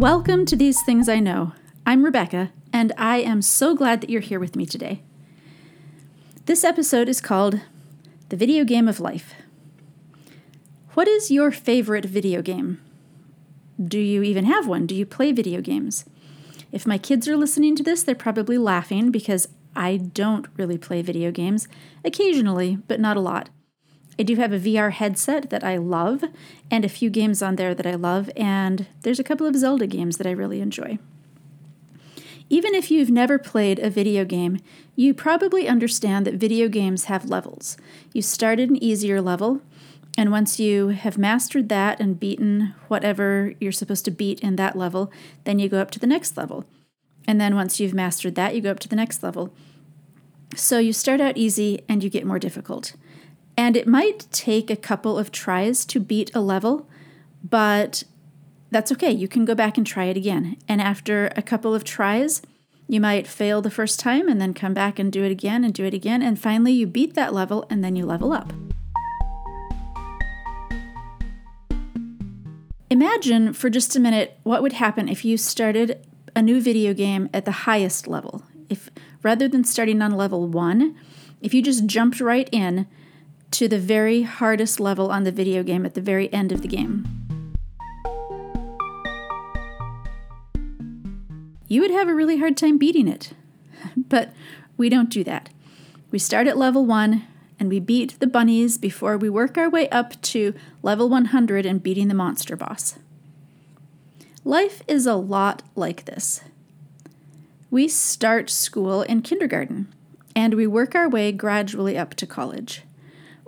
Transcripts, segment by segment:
Welcome to These Things I Know. I'm Rebecca, and I am so glad that you're here with me today. This episode is called The Video Game of Life. What is your favorite video game? Do you even have one? Do you play video games? If my kids are listening to this, they're probably laughing because I don't really play video games, occasionally, but not a lot. I do have a VR headset that I love, and a few games on there that I love, and there's a couple of Zelda games that I really enjoy. Even if you've never played a video game, you probably understand that video games have levels. You start at an easier level, and once you have mastered that and beaten whatever you're supposed to beat in that level, then you go up to the next level. And then once you've mastered that, you go up to the next level. So you start out easy and you get more difficult. And it might take a couple of tries to beat a level, but that's okay. You can go back and try it again. And after a couple of tries, you might fail the first time and then come back and do it again and do it again. And finally, you beat that level and then you level up. Imagine for just a minute what would happen if you started a new video game at the highest level. If rather than starting on level one, if you just jumped right in to the very hardest level on the video game at the very end of the game. You would have a really hard time beating it. But we don't do that. We start at level 1 and we beat the bunnies before we work our way up to level 100 and beating the monster boss. Life is a lot like this. We start school in kindergarten and we work our way gradually up to college.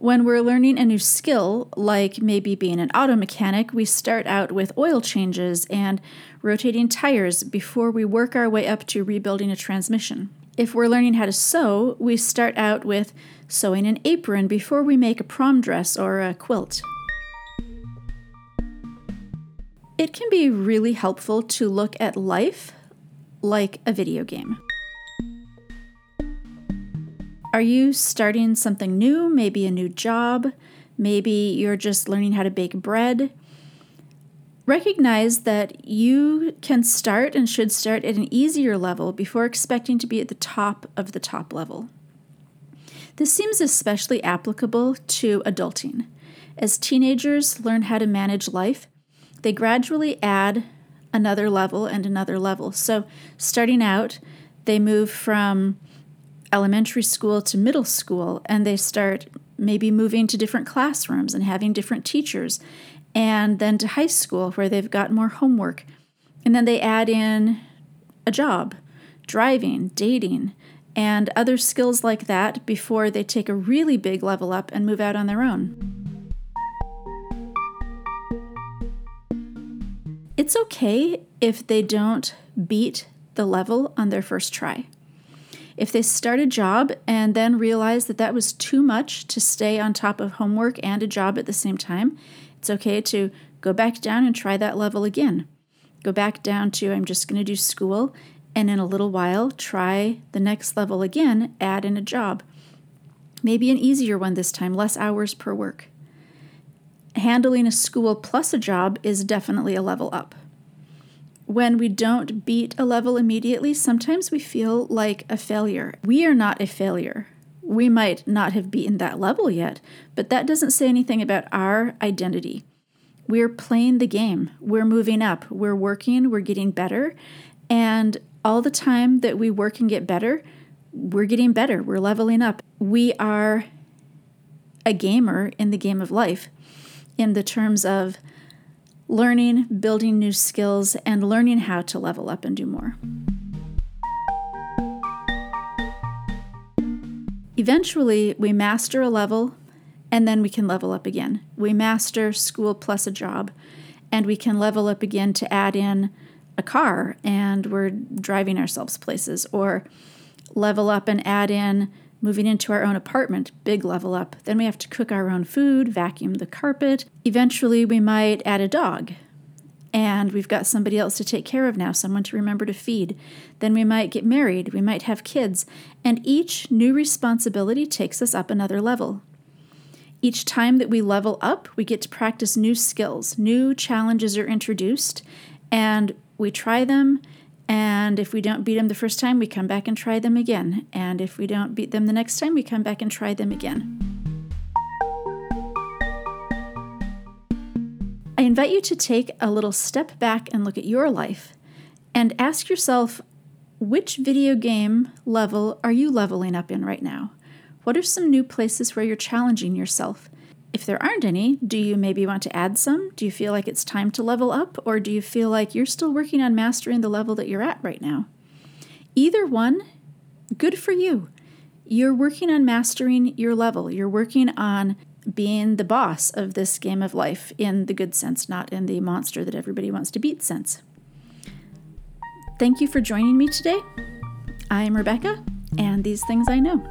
When we're learning a new skill, like maybe being an auto mechanic, we start out with oil changes and rotating tires before we work our way up to rebuilding a transmission. If we're learning how to sew, we start out with sewing an apron before we make a prom dress or a quilt. It can be really helpful to look at life like a video game. Are you starting something new? Maybe a new job? Maybe you're just learning how to bake bread? Recognize that you can start and should start at an easier level before expecting to be at the top of the top level. This seems especially applicable to adulting. As teenagers learn how to manage life, they gradually add another level and another level. So, starting out, they move from elementary school to middle school and they start maybe moving to different classrooms and having different teachers and then to high school where they've got more homework. And then they add in a job driving dating and other skills like that before they take a really big level up and move out on their own. It's okay if they don't beat the level on their first try if they start a job and then realize that that was too much to stay on top of homework and a job at the same time, it's okay to go back down and try that level again. Go back down to I'm just going to do school and in a little while try the next level again, add in a job. Maybe an easier one this time, less hours per work. Handling a school plus a job is definitely a level up when we don't beat a level immediately, sometimes we feel like a failure. We are not a failure. We might not have beaten that level yet, but that doesn't say anything about our identity. We're playing the game. We're moving up. We're working. We're getting better. And all the time that we work and get better, we're getting better. We're leveling up. We are a gamer in the game of life in the terms of learning, building new skills, and learning how to level up and do more. Eventually, we master a level and then we can level up again. We master school plus a job, and we can level up again to add in a car and we're driving ourselves places, or level up and add in moving into our own apartment, big level up. Then we have to cook our own food, vacuum the carpet. Eventually, we might add a dog. And we've got somebody else to take care of now, someone to remember to feed. Then we might get married, we might have kids, and each new responsibility takes us up another level. Each time that we level up, we get to practice new skills, new challenges are introduced, and we try them, and if we don't beat them the first time, we come back and try them again. And if we don't beat them the next time, we come back and try them again. I invite you to take a little step back and look at your life and ask yourself which video game level are you leveling up in right now? What are some new places where you're challenging yourself? If there aren't any, do you maybe want to add some? Do you feel like it's time to level up? Or do you feel like you're still working on mastering the level that you're at right now? Either one, good for you. You're working on mastering your level. You're working on being the boss of this game of life in the good sense, not in the monster that everybody wants to beat sense. Thank you for joining me today. I am Rebecca, and these things I know.